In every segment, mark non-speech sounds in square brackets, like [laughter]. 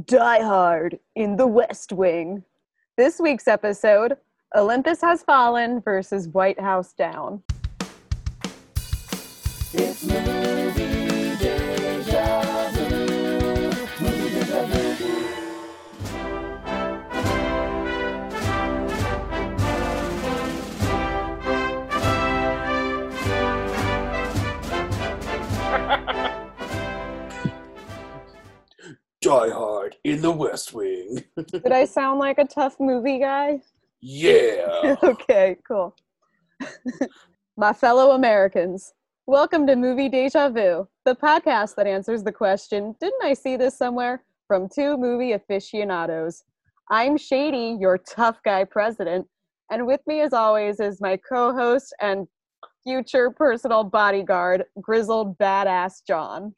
Die Hard in the West Wing. This week's episode Olympus Has Fallen versus White House Down. Die Hard in the West Wing. Did I sound like a tough movie guy? Yeah. [laughs] okay, cool. [laughs] My fellow Americans, welcome to Movie Deja Vu, the podcast that answers the question Didn't I see this somewhere? from two movie aficionados. I'm Shady, your tough guy president, and with me, as always, is my co host and future personal bodyguard, grizzled badass John.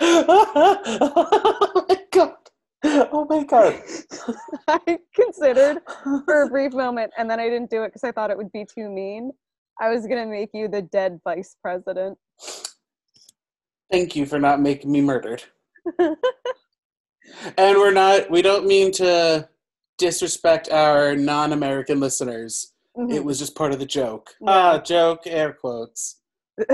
Oh my god. Oh my god. [laughs] I considered for a brief moment, and then I didn't do it because I thought it would be too mean. I was gonna make you the dead vice president. Thank you for not making me murdered. [laughs] And we're not, we don't mean to disrespect our non American listeners. It was just part of the joke. Ah, joke, air quotes. [laughs]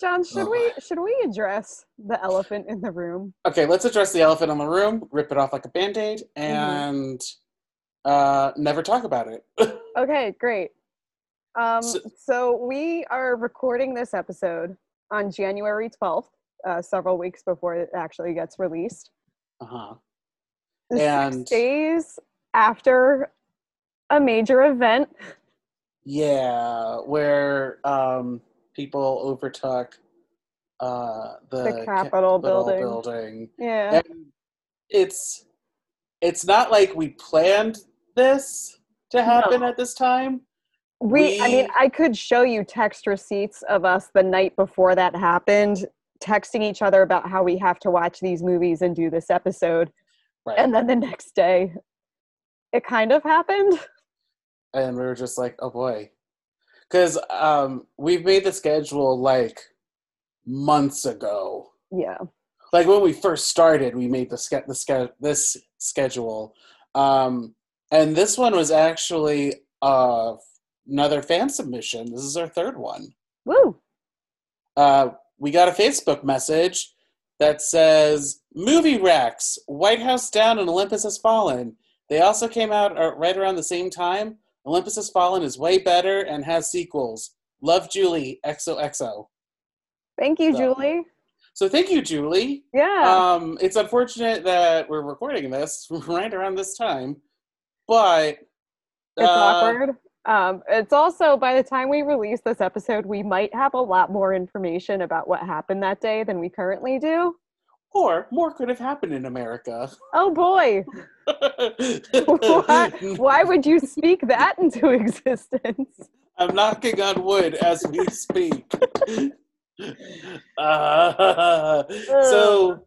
John, should we should we address the elephant in the room? Okay, let's address the elephant in the room, rip it off like a band aid, and uh, never talk about it. [laughs] Okay, great. Um, So- so we are recording this episode on January twelfth, uh, several weeks before it actually gets released. uh-huh. Six And- days after a major event. Yeah, where um, people overtook uh, the, The Capitol building. building. Yeah. And it's it's not like we planned this to happen No. at this time. We, I mean, I could show you text receipts of us the night before that happened, texting each other about how we have to watch these movies and do this episode. Right. And then the next day, it kind of happened. and we were just like, oh boy, because um, we've made the schedule like months ago. Yeah. Like when we first started, we made the ske- the ske- this schedule, um, and this one was actually uh, another fan submission. This is our third one. Woo. Uh, we got a Facebook message that says movie racks white house down and olympus has fallen they also came out uh, right around the same time olympus has fallen is way better and has sequels love julie xoxo Thank you, So- Julie. so thank you julie Yeah. um, it's unfortunate that we're recording this [laughs] right around this time but it's uh, awkward. Um, it's also, by the time we release this episode, we might have a lot more information about what happened that day than we currently do. Or more could have happened in america Oh boy. Why, why would you speak that into [laughs] existence? I'm knocking on wood as we speak. Uh, [laughs] so,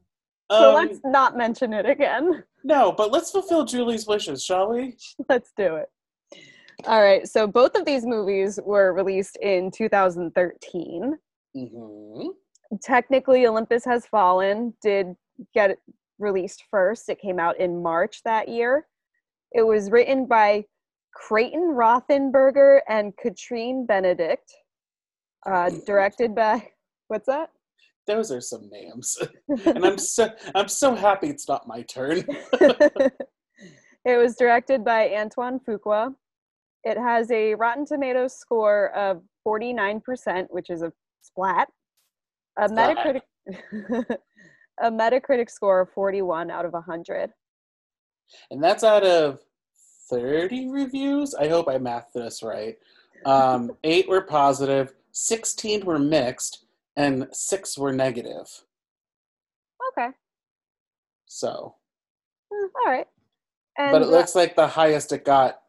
So um, let's not mention it again. no, but let's fulfill Julie's wishes, shall we? [laughs] Let's do it. All right. So both of these movies were released in 2013. Mm-hmm. Technically, Olympus Has Fallen did get released first. It came out in March that year. It was written by Creighton Rothenberger and Katrin Benedikt. Uh, directed by what's that? Those are some names, and I'm so I'm so happy it's not my turn. [laughs] it was directed by Antoine Fuqua. It has a Rotten Tomatoes score of 49%, which is a splat. A Metacritic [laughs] a Metacritic score of 41 out of 100. And that's out of 30 reviews. I hope I mathed this right. Um, [laughs] eight were positive, 16 were mixed, and six were negative. Okay. So, eh, all right. And but it uh, looks like the highest it got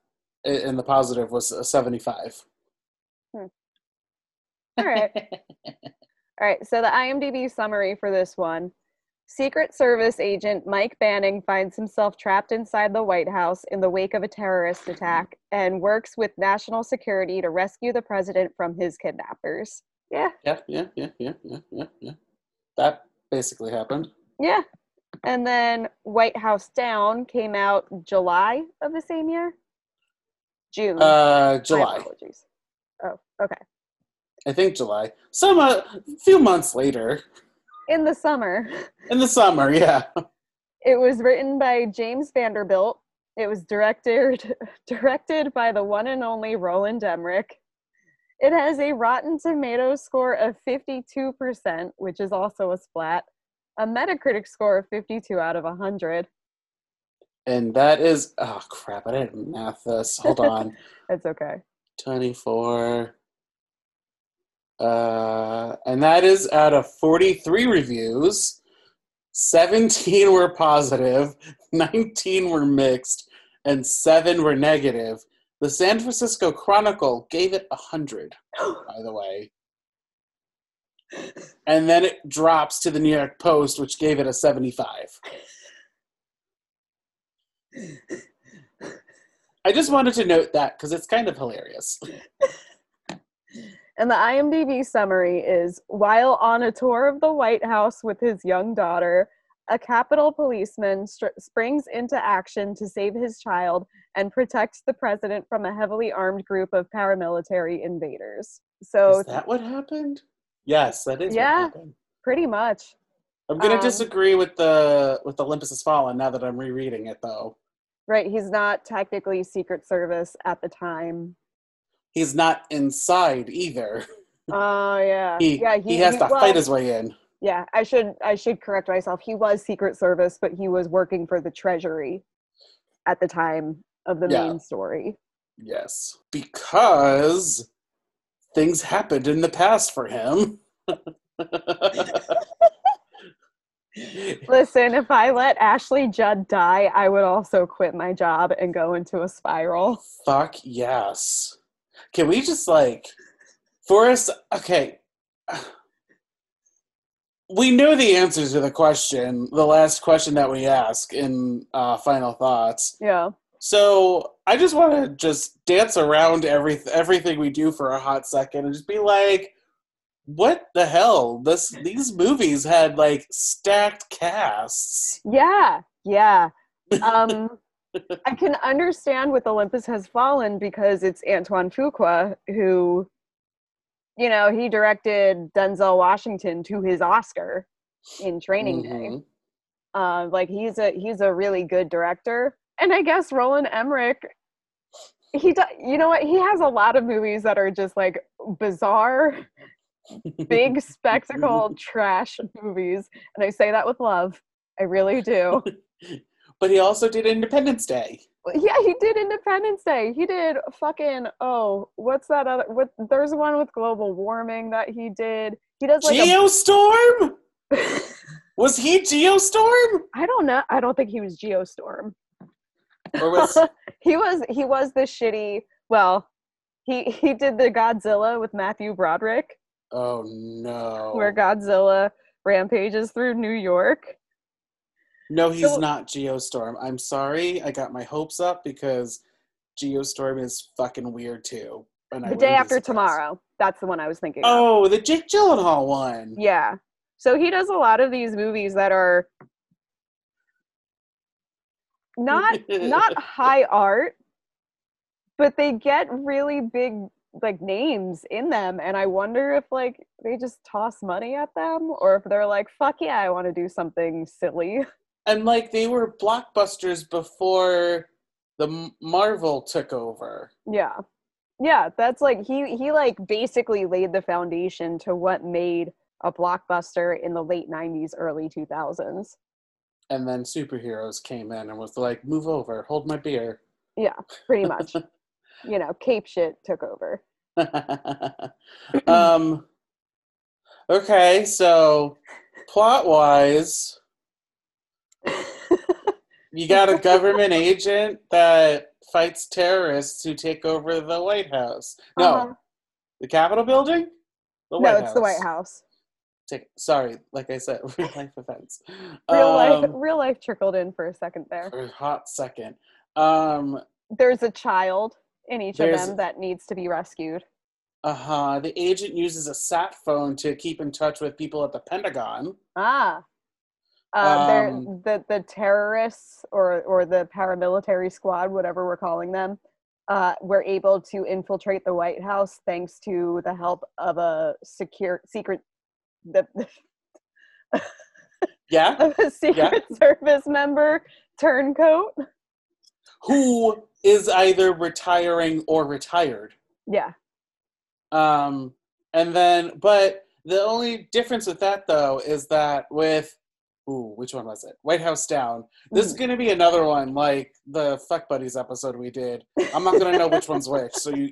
in the positive was a 75. all right. [laughs] All right, so the IMDb summary for this one Secret Service agent Mike Banning finds himself trapped inside the White House in the wake of a terrorist attack and works with national security to rescue the president from his kidnappers. Yeah, Yeah, yeah, yeah, yeah, yeah, yeah, yeah. That basically happened. yeah. And then White House Down came out July of the same year. June. Uh, July. My July. apologies. Oh, okay. I think July. Some a few months later In the summer. in the summer. Yeah. It was written by James Vanderbilt. It was directed [laughs] directed by the one and only Roland Emmerich. It has a Rotten Tomatoes score of 52%, which is also a splat. A Metacritic score of 52 out of 100. And that is oh crap! I didn't math this. Hold on. [laughs] It's okay. 24 uh and that is out of 43 reviews 17 were positive [laughs] 19 were mixed and 7 were negative. The san francisco chronicle gave it 100 [gasps] by the way. And then it drops to the new york post which gave it a 75 i just wanted to note that because it's kind of hilarious [laughs] And the IMDb summary is While on a tour of the White House with his young daughter, a Capitol policeman str- springs into action to save his child and protects the president from a heavily armed group of paramilitary invaders. So, Is that what happened? Yes, that is Yeah. what happened. pretty much. I'm gonna Um, disagree with the with Olympus Has Fallen now that I'm rereading it though. Right, he's not technically Secret Service at the time. He's not inside either. [laughs] Oh yeah, He yeah. he, has to well, fight his way in. Yeah, I should I should correct myself. He was Secret Service, but he was working for the Treasury at the time of the Yeah. main story. Yes. Because things happened in the past for him. [laughs] Listen, if I let Ashley Judd die, I would also quit my job and go into a spiral. Fuck yes. Can we just like for us okay. We know the answers to the question, the last question that we ask in uh, final thoughts. Yeah. So I just want to just dance around every everything we do for a hot second and just be like, what the hell? This these movies had like stacked casts. Yeah. Yeah. Um I can understand with Olympus Has Fallen because it's Antoine Fuqua who you know, he directed Denzel Washington to his Oscar in Training Day. Mhm. Uh, like he's a he's a really good director, and I guess Roland Emmerich. He, do, you know what? He has a lot of movies that are just like bizarre, big [laughs] spectacle trash movies, and I say that with love. I really do. [laughs] but he also did Independence Day. yeah, he did Independence Day. He did fucking oh, what's that other? What there's one with global warming that he did. He does like Geostorm? a. [laughs] Was he Geostorm? I don't know. I don't think he was Geostorm. Or was [laughs] he was he was the shitty well he he did the godzilla with matthew broderick Oh no. where godzilla rampages through new york No, he's So- not Geostorm. I'm sorry. I got my hopes up because Geostorm is fucking weird too. And the day after tomorrow that's the one i was thinking of Oh, the Jake Gyllenhaal one. yeah so he does a lot of these movies that are not not [laughs] high art but they get really big like names in them and i wonder if like they just toss money at them or if they're like fuck yeah i want to do something silly [laughs] And like they were blockbusters before the Marvel took over. Yeah. Yeah, that's like he he like basically laid the foundation to what made a blockbuster in the late 90s early 2000s. And then superheroes came in and was like, move over, hold my beer. Yeah, pretty much. [laughs] you know, cape shit took over. [laughs] um okay, so plot wise, you got a [laughs] government agent that fights terrorists who take over the White House. No, Uh-huh. the Capitol building? The no, it's the White House. Take, sorry, like I said, [laughs] real life events. Real life Um, real life trickled in for a second there. for a hot second. Um, There's a child in each of them that needs to be rescued. uh huh. The agent uses a sat phone to keep in touch with people at the Pentagon. Ah, Uh, Um, the the terrorists or or the paramilitary squad, whatever we're calling them, uh, were able to infiltrate the White House thanks to the help of a secure secret the, Yeah. [laughs] of a Secret Service member turncoat. Who is either retiring or retired. Yeah, Um, and then, but the only difference with that though is that with, ooh, which one was it? White House Down. This is going to be another one like the Fuck Buddies episode we did. I'm not going to know which one's which, so you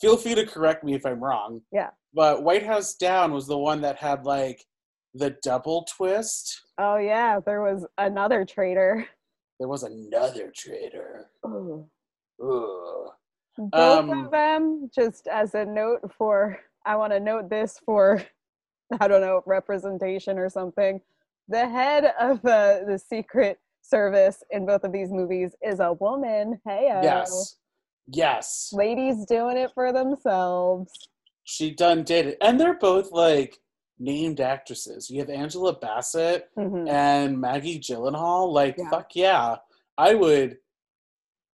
feel free to correct me if I'm wrong. Yeah. But White House Down was the one that had like the double twist. Oh yeah, there was another traitor. There was another traitor. Ooh. Ugh. Both Um, of them, just as a note for, I want to note this for, [laughs] I don't know, representation or something. The head of uh, the Secret Service in both of these movies is a woman. Hey, Yes. Yes. ladies doing it for themselves. She done did it. And they're both like named actresses. You have Angela Bassett Mhm. and Maggie Gyllenhaal. Like, Yeah. fuck yeah. I would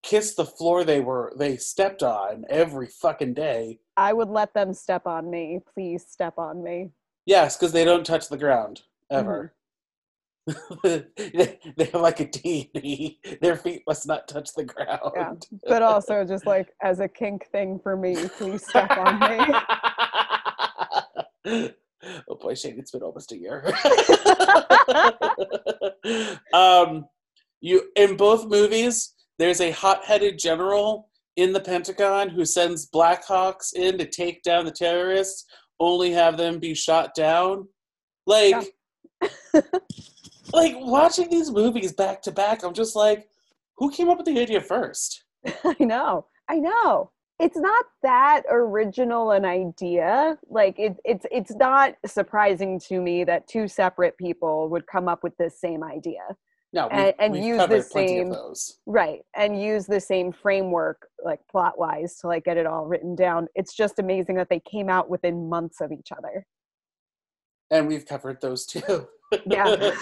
kiss the floor they were they stepped on every fucking day. I would let them step on me. Please step on me. Yes, because they don't touch the ground ever. [laughs] They, have like a deity. Their feet must not touch the ground. Yeah. But also, just like as a kink thing for me, please step on me. [laughs] oh boy, Shane, it's been almost a year. [laughs] um, you in both movies, there's a hot-headed general in the Pentagon who sends Blackhawks in to take down the terrorists, only have them be shot down. Like, like watching these movies back to back, I'm just like, who came up with the idea first? [laughs] I know. I know. It's not that original an idea. Like it, it's it's not surprising to me that two separate people would come up with this same idea. No, we, And- and use the same- Right. And use the same framework, like plot wise, to like get it all written down. It's just amazing that they came out within months of each other. And we've covered those too. Yeah.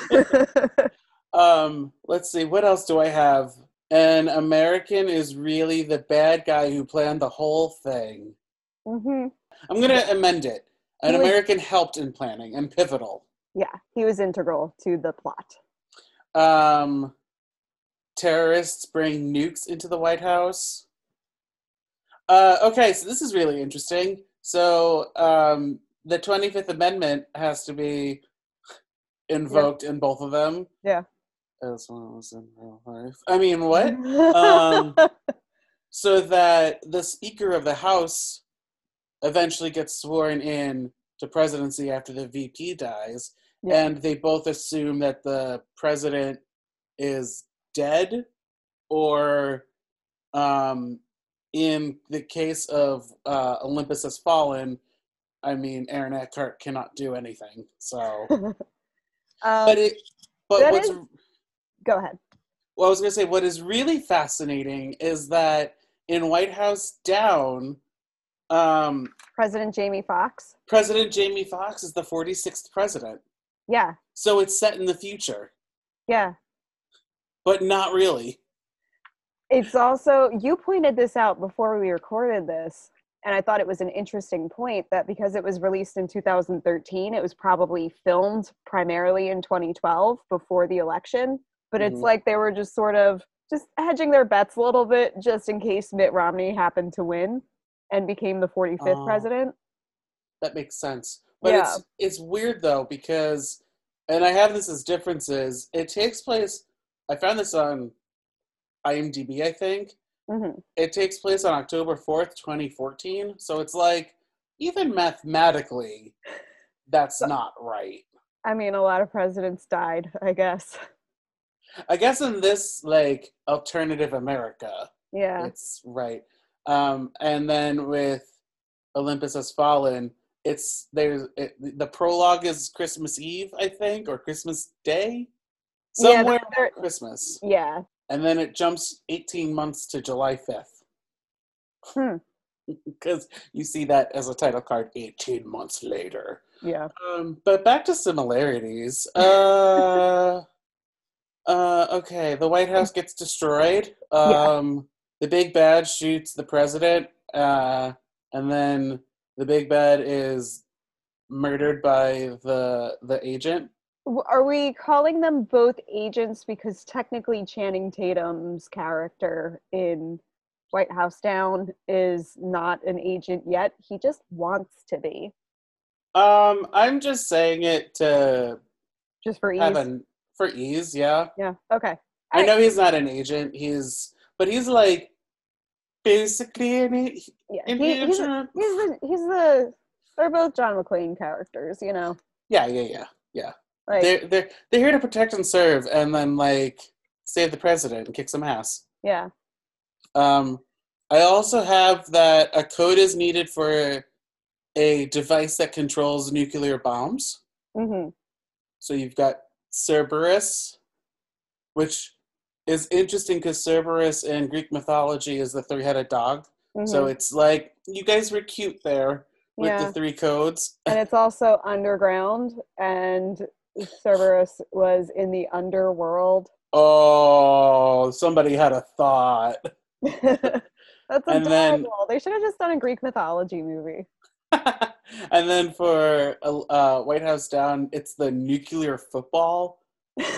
[laughs] um, let's see, what else do I have? An American is really the bad guy who planned the whole thing. Mm-hmm. I'm gonna amend it. An was- American helped in planning and pivotal. Yeah. He was integral to the plot. Um, terrorists bring nukes into the White House. Uh, okay, so this is really interesting. So um, the 25th Amendment has to be invoked in both of them. Yeah. As well as in real life. I mean, what? [laughs] Um, so that the Speaker of the House eventually gets sworn in to presidency after the VP dies, Yeah. and they both assume that the president is dead, or um, in the case of uh, Olympus Has Fallen, I mean, Aaron Eckhart cannot do anything. So, [laughs] um, but it, but what's is- go ahead. well, I was going to say, what is really fascinating is that in White House Down, um, President Jamie Foxx. President Jamie Foxx is the 46th president. Yeah. So it's set in the future, Yeah. but not really. It's also, you pointed this out before we recorded this, and I thought it was an interesting point that because it was released in 2013, it was probably filmed primarily in 2012 before the election. But it's Mhm. like they were just sort of just hedging their bets a little bit just in case Mitt Romney happened to win and became the 45th Oh. president. That makes sense. But Yeah. it's it's weird though because and I have this as differences. It takes place I found this on IMDb, I think. Hmm It takes place on October 4th, 2014. So it's like even mathematically that's not right. I mean, a lot of presidents died, I guess. I guess in this like alternative America, Yeah. it's right. Um, and then with Olympus Has Fallen, it's there's it, the prologue is Christmas Eve, I think, or Christmas Day, Yeah, somewhere they're- Christmas, Yeah. And then it jumps 18 months to July 5th. Hmm. [laughs] Because you see that as a title card 18 months later. Yeah. Um, but back to similarities. [laughs] Uh, okay, the White House gets destroyed. Yeah. Um, The big bad shoots the president, uh, and then the big bad is murdered by the the agent. Are we calling them both agents because technically Channing Tatum's character in White House Down is not an agent yet? He just wants to be, Um, I'm just saying it to just for ease. for ease. Yeah, Yeah. Okay. I Alright. know he's not an agent. He's but he's like basically an a- Yeah. an He, he's, agent. he's the he's the they're both John McClane characters, you know. Yeah, yeah, yeah, yeah. Like They're they're they're here to protect and serve, and then like save the president and kick some ass. yeah. Um, I also have that a code is needed for a device that controls nuclear bombs. Mm-hmm. So you've got Cerberus, which is interesting because Cerberus in Greek mythology is the three-headed dog. So it's like you guys were cute there with yeah. the three codes. and it's [laughs] also underground and Cerberus was in the underworld. Oh, somebody had a thought. [laughs] [laughs] That's And then- they should have just done a Greek mythology movie. [laughs] and then for uh, White House Down, it's the nuclear football.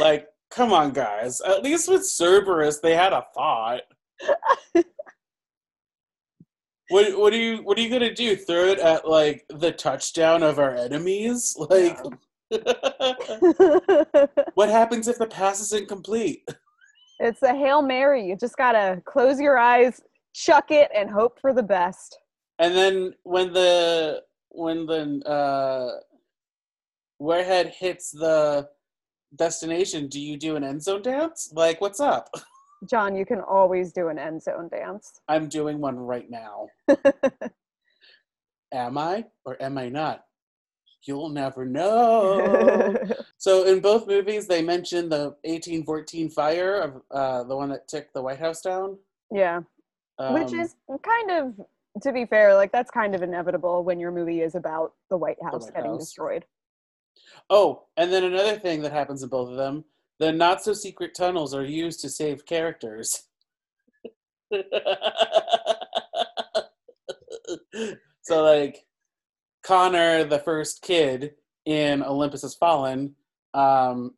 Like, come on, guys. At least with Cerberus, they had a thought. what what are you what are you gonna do? Throw it at like the touchdown of our enemies? Like, [laughs] what happens if the pass is incomplete? it's a Hail Mary. You just gotta close your eyes, chuck it, and hope for the best. And then when the when the uh, warhead hits the destination, do you do an end zone dance? Like, what's up? John, you can always do an end zone dance. I'm doing one right now. [laughs] am I or am I not? You'll never know. [laughs] so in both movies, they mention the 1814 fire of uh, the one that took the White House down. yeah. Which Um, is kind of, to be fair, like that's kind of inevitable when your movie is about the White House White getting House. destroyed. Oh, and then another thing that happens in both of them the not so secret tunnels are used to save characters. [laughs] so, like, Connor, the first kid in Olympus Has Fallen, um,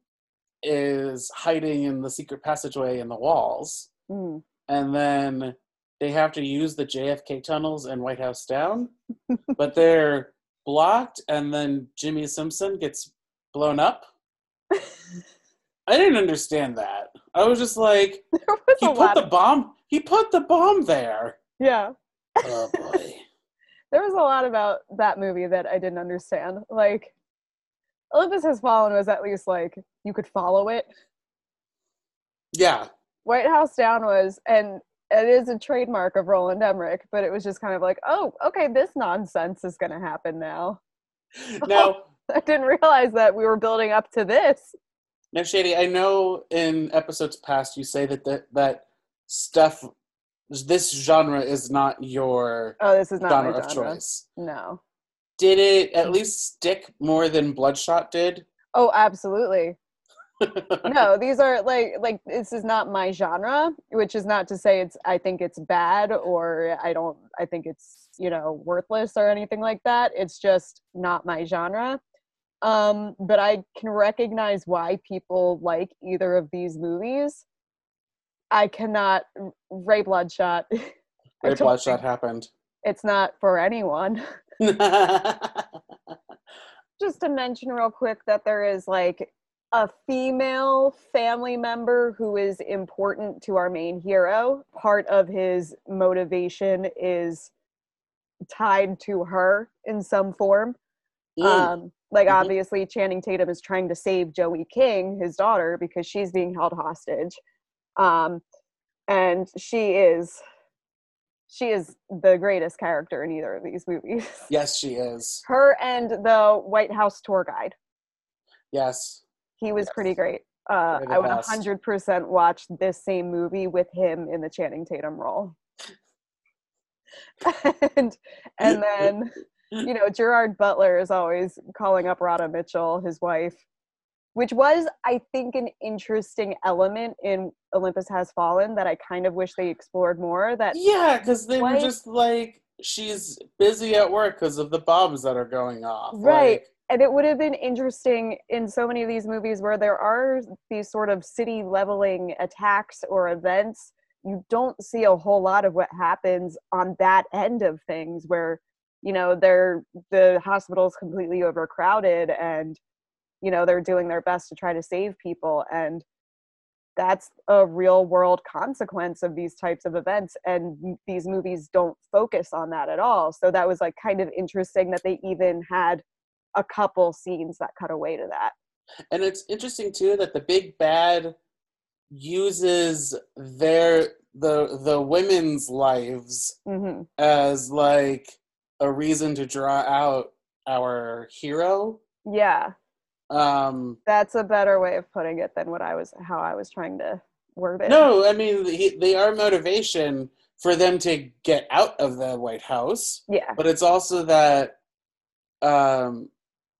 is hiding in the secret passageway in the walls. Mm. And then they have to use the JFK tunnels and White House Down, [laughs] but they're blocked, and then Jimmi Simpson gets blown up. [laughs] I didn't understand that. I was just like, was he put the Of, bomb. He put the bomb there. yeah, Oh boy. There was a lot about that movie that I didn't understand. Like, Olympus Has Fallen was at least like you could follow it. yeah. White House Down was, and it is a trademark of Roland Emmerich, but it was just kind of like, oh, okay, this nonsense is going to happen now. [laughs] Now, [laughs] I didn't realize that we were building up to this. now, Shady. I know in episodes past you say that that, that stuff, this genre is not your Oh, this is not genre my of choice. No. Did it at least stick more than Bloodshot did? Oh, absolutely. [laughs] no, these are like like this is not my genre, which is not to say it's I think it's bad or I don't I think it's, you know, worthless or anything like that. It's just not my genre. Um, but I can recognize why people like either of these movies. I cannot Ray Bloodshot. [laughs] Ray Bloodshot happened. It's not for anyone. [laughs] [laughs] just to mention real quick that there is like a female family member who is important to our main hero. Part of his motivation is tied to her in some form. Mm, Um, like Mhm. obviously Channing Tatum is trying to save Joey King, his daughter, because she's being held hostage. Um, and she is she is the greatest character in either of these movies. [laughs] yes, she is. Her and the White House tour guide. Yes. He was Yes. pretty great. Uh, I would best. 100% watch this same movie with him in the Channing Tatum role. [laughs] and and then you know Gerard Butler is always calling up Radha Mitchell, his wife. Which was I think an interesting element in Olympus Has Fallen that I kind of wish they explored more. That Yeah, because they were just like she's busy at work because of the bombs that are going off. Right. Like, and it would have been interesting in so many of these movies where there are these sort of city leveling attacks or events you don't see a whole lot of what happens on that end of things where you know they're the hospital's completely overcrowded and you know they're doing their best to try to save people and that's a real world consequence of these types of events and these movies don't focus on that at all. So that was like kind of interesting that they even had a couple scenes that cut away to that. And it's interesting too that the big bad uses their the the women's lives hmm as like a reason to draw out our hero. yeah Um that's a better way of putting it than what i was how i was trying to word it no, I mean he, they are motivation for them to get out of the White House. yeah but it's also that um,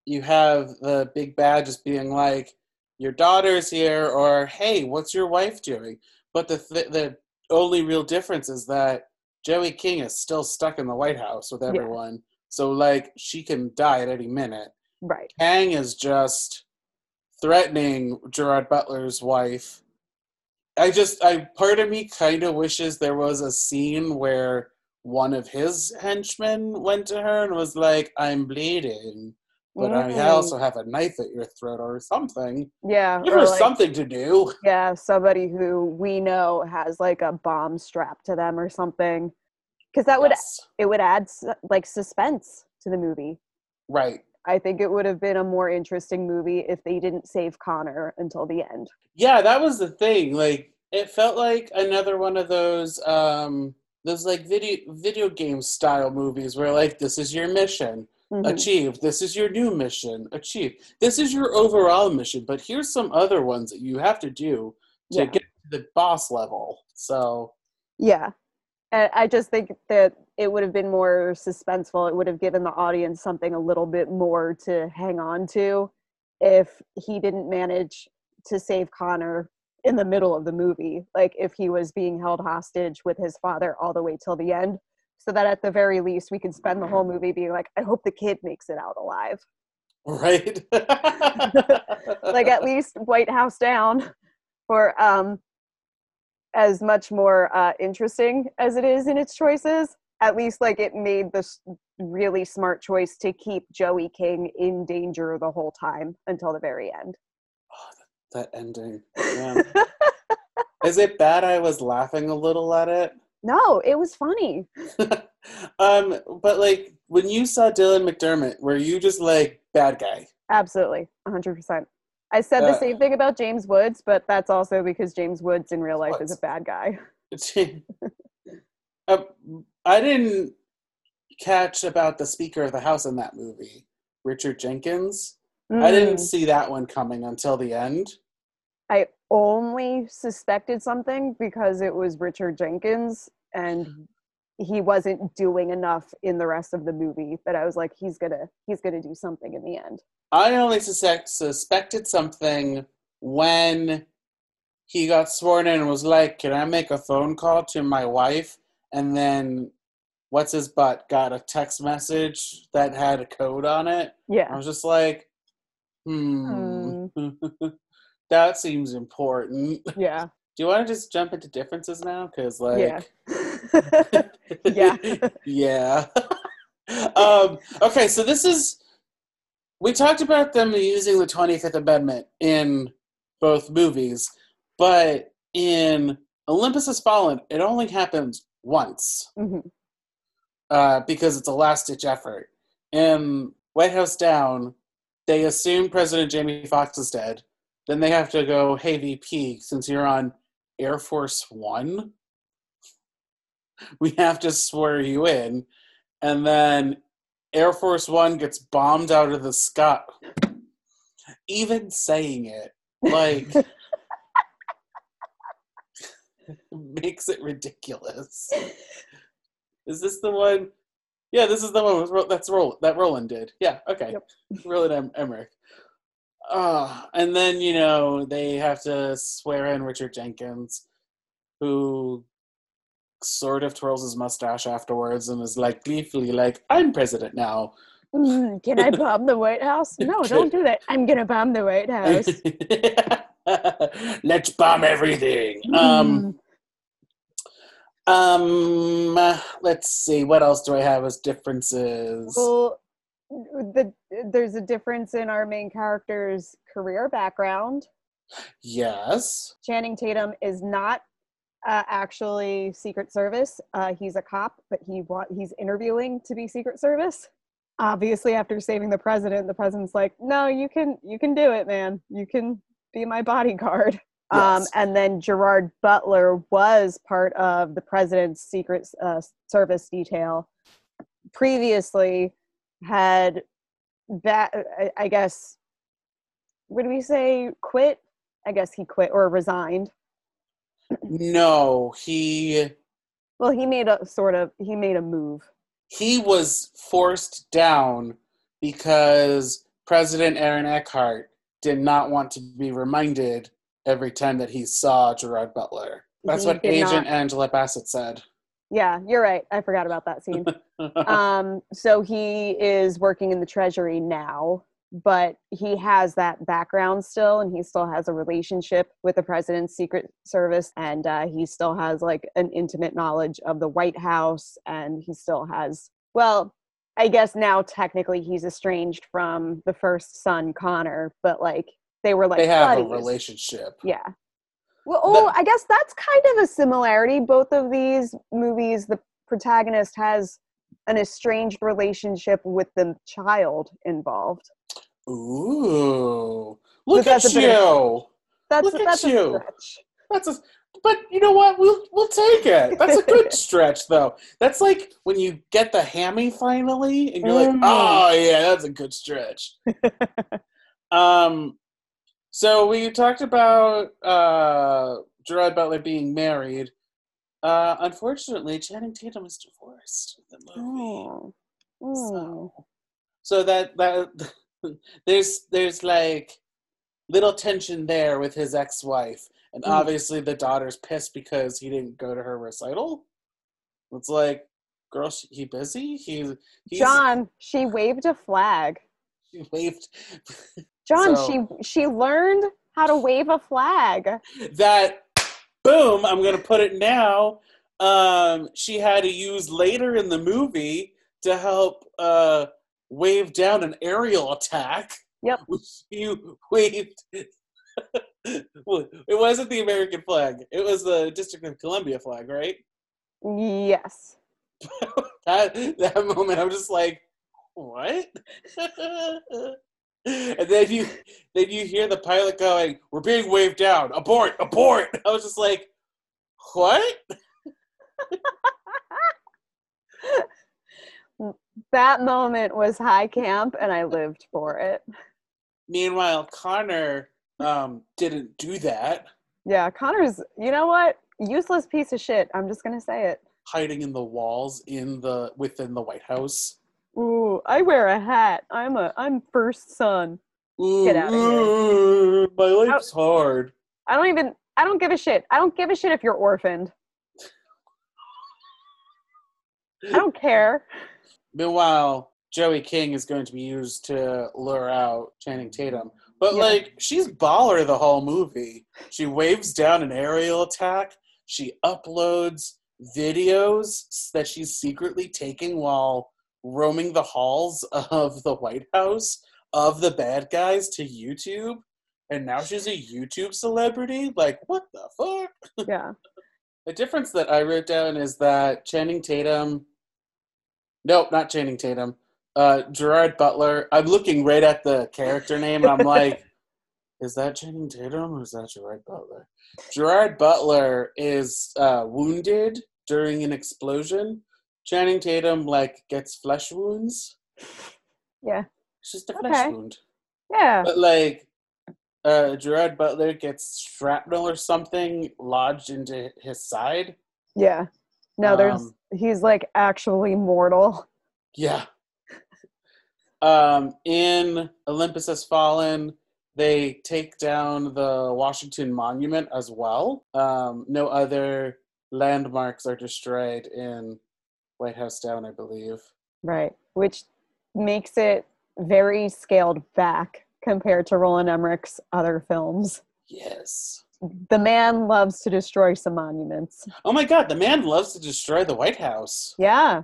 you have the big bad just being like, "Your daughter's here," or "Hey, what's your wife doing?" But the th- the only real difference is that Joey King is still stuck in the White House with Yeah. everyone, so like she can die at any minute. Right Kang is just threatening Gerard Butler's wife. I just, I part of me kind of wishes there was a scene where one of his henchmen went to her and was like, "I'm bleeding, but I Mm. also have a knife at your throat or something. yeah Give her like, something to do." yeah somebody who we know has like a bomb strapped to them or something because that would it would add like suspense to the movie right. I think it would have been a more interesting movie if they didn't save connor until the end Yeah, that was the thing. Like it felt like another one of those um those like video video game style movies where like this is your mission. Mhm. achieved. This is your new mission. Achieved. This is your overall mission, but here's some other ones that you have to do to Yeah. get to the boss level. So Yeah. And I just think that it would have been more suspenseful. It would have given the audience something a little bit more to hang on to if he didn't manage to save Connor in the middle of the movie. Like if he was being held hostage with his father all the way till the end. So that at the very least we can spend the whole movie being like, I hope the kid makes it out alive. right. [laughs] like at least White House down for um as much more uh interesting as it is in its choices. At least like it made this really smart choice to keep Joey King in danger the whole time until the very end. that ending. Yeah. [laughs] is it bad I was laughing a little at it? no, it was funny. [laughs] um, but like when you saw Dylan McDermott, were you just like bad guy? Absolutely. 100%. I said the Uh, same thing about James Woods, but that's also because James Woods in real life is a bad guy. [laughs] uh, I didn't catch about the Speaker of the House in that movie, Richard Jenkins. I didn't Mm. see that one coming until the end. I only suspected something because it was Richard Jenkins and he wasn't doing enough in the rest of the movie that I was like he's to he's to do something in the end. I only suspect, suspected something when he got sworn in and was like, Can I make a phone call to my wife? And then, what's his butt got a text message that had a code on it. Yeah, I was just like, Hmm. [laughs] that seems important. Yeah. Do you want to just jump into differences now? Because, like, Yeah. [laughs] Yeah. [laughs] yeah. um, okay, so this is. We talked about them using the 25th Amendment in both movies, but in Olympus Has Fallen, it only happens once Mhm. uh, because it's a last ditch effort. In White House Down, they assume President Jamie Foxx is dead. Then they have to go, hey, VP, since you're on Air Force One, [laughs] we have to swear you in. And then Air Force One gets bombed out of the sky. Even saying it, like, [laughs] [laughs] makes it ridiculous. Is this the one? Yeah, this is the one with that's Roland that Roland did. Yeah, okay. Yep. Roland em- Emmerich. Uh, and then you know they have to swear in Richard Jenkins, who sort of twirls his mustache afterwards and is like gleefully like, "I'm president now." Mm, [laughs] can I bomb the White House? No, don't [laughs] do that. I'm gonna bomb the White House. [laughs] Let's bomb everything. Mm. Um, um, let's see. What else do I have as differences? well, the, there's a difference in our main character's career background. Yes. Channing Tatum is not uh, actually Secret Service. Uh, he's a cop, but he wa- he's interviewing to be Secret Service. Obviously, after saving the president, the president's like, "No, you can you can do it, man. You can be my bodyguard." Um, and then Gerard Butler was part of the president's Secret uh, Service detail. Previously, had that I, I guess would we say quit? I guess he quit or resigned. No, he Well, he made a sort of he made a move. he was forced down because President Aaron Eckhart did not want to be reminded every time that he saw Gerard Butler. That's He what Agent not- Angela Bassett said. Yeah, you're right. I forgot about that scene. [laughs] um, so he is working in the Treasury now, but he has that background still, and he still has a relationship with the president's Secret Service, and uh, he still has like an intimate knowledge of the White House, and he still has well. I guess now technically he's estranged from the first son, Connor, but like they were like they have a relationship. Yeah. Well, oh, I guess that's kind of a similarity. Both of these movies, the protagonist has an estranged relationship with the child involved. Ooh, look at a you! That's Look at that's a you. stretch. That's a, but you know what? We'll we'll take it. That's a good [laughs] stretch, though. That's like when you get the hammy finally, and you're like, Mm. oh yeah, that's a good stretch. [laughs] um, so we talked about uh Gerard Butler being married. Uh, unfortunately, Channing Tatum is divorced in the movie. Oh. Oh. So that that [laughs] there's there's like little tension there with his ex-wife, and Mm. obviously the daughter's pissed because he didn't go to her recital. It's like, girl, he busy? He he's, John, she waved a flag. [laughs] She waved [laughs] John, So- she she learned how to wave a flag. that. Boom! I'm gonna put it now. Um, she had to use later in the movie to help uh, wave down an aerial attack. Yep. [laughs] Which you waved. [laughs] well, it wasn't the American flag. It was the District of Columbia flag, right? Yes. [laughs] That that moment, I'm just like, what? [laughs] and then you then you hear the pilot going, "We're being waved down. Abort! Abort!" I was just like, what? That moment was high camp and I lived for it. Meanwhile, Connor um, didn't do that, Yeah, Connor's, you know what? Useless piece of shit. I'm just going to say it. hiding in the walls in the within the White House. Ooh, I wear a hat. I'm a I'm first son. Ooh, Get here. ooh, my life's hard. I don't even I don't give a shit. I don't give a shit if you're orphaned. I don't care. Meanwhile, Joey King is going to be used to lure out Channing Tatum. But Yeah. like she's baller the whole movie. She waves down an aerial attack. She uploads videos that she's secretly taking while roaming the halls of the White House of the bad guys to YouTube. And now she's a YouTube celebrity? Like, what the fuck? [laughs] Yeah. The difference that I wrote down is that Channing Tatum. Nope, not Channing Tatum. Uh, Gerard Butler. I'm looking right at the character name and I'm [laughs] like, is that Channing Tatum or is that Gerard Butler? Gerard Butler is uh, wounded during an explosion. Channing Tatum like gets flesh wounds. Yeah. It's just a flesh wound. Yeah. But like uh Gerard Butler gets shrapnel or something lodged into his side. Yeah. No, there's Um, he's like actually mortal. Yeah. Um in Olympus Has Fallen, they take down the Washington Monument as well. Um, no other landmarks are destroyed in White House Down, I believe. Right. Which makes it very scaled back compared to Roland Emmerich's other films. Yes. The man loves to destroy some monuments. Oh my god, the man loves to destroy the White House. Yeah.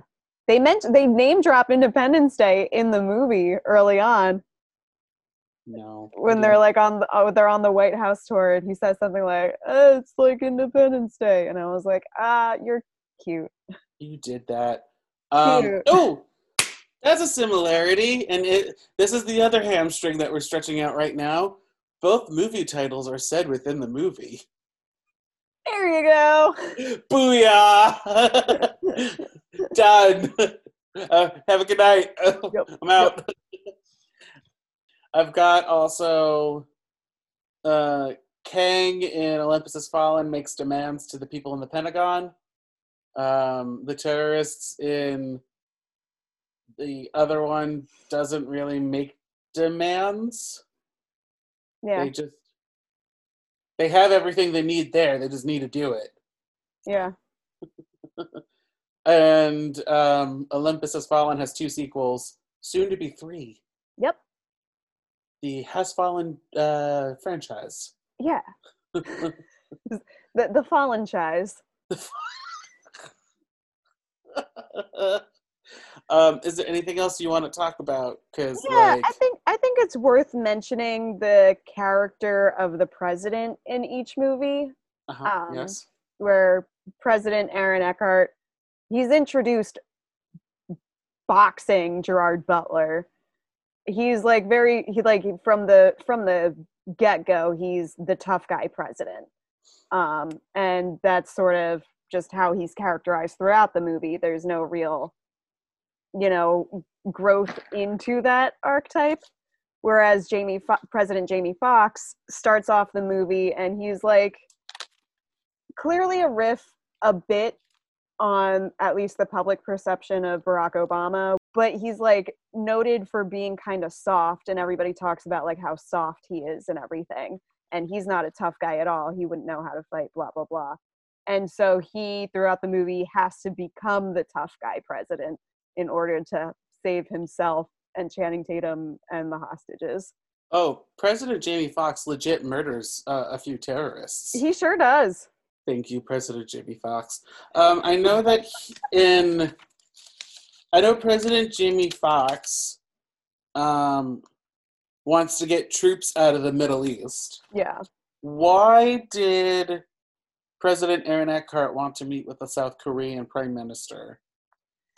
They meant they name drop Independence Day in the movie early on No. when they're like on the oh, they're on the White House tour and he says something like oh, it's like Independence Day and I was like ah you're cute You did that. Um, Cute. oh, that's a similarity, and it. This is the other hamstring that we're stretching out right now. Both movie titles are said within the movie. there you go [laughs] Booyah! [laughs] Done. [laughs] Uh, have a good night. [laughs] Yep, I'm out. [laughs] I've got also uh, Kang in Olympus Has Fallen makes demands to the people in the Pentagon. Um, the terrorists in the other one doesn't really make demands. yeah They just they have everything they need there. They just need to do it. yeah And um, Olympus Has Fallen has two sequels, soon to be three. yep The Has Fallen uh, franchise. yeah [laughs] the the fallen chise [laughs] um, is there anything else you want to talk about? Because yeah like, I think I think it's worth mentioning the character of the president in each movie uh-huh, um, yes, where President Aaron Eckhart he's introduced boxing Gerard Butler. He's like very he like from the from the get go he's the tough guy president, um, and that's sort of just how he's characterized throughout the movie. There's no real, you know, growth into that archetype. Whereas Jamie Fo- President Jamie Foxx starts off the movie and he's like clearly a riff a bit on at least the public perception of Barack Obama, but he's like noted for being kind of soft and everybody talks about like how soft he is and everything. And he's not a tough guy at all. He wouldn't know how to fight, blah, blah, blah. And so he, throughout the movie, has to become the tough guy president in order to save himself and Channing Tatum and the hostages. Oh, President Jamie Foxx legit murders uh, a few terrorists. He sure does. Thank you, President Jimmy Fox. Um, I know that he- in, I know President Jimmy Fox um, wants to get troops out of the Middle East. Yeah. Why did President Aaron Eckhart want to meet with the South Korean Prime Minister?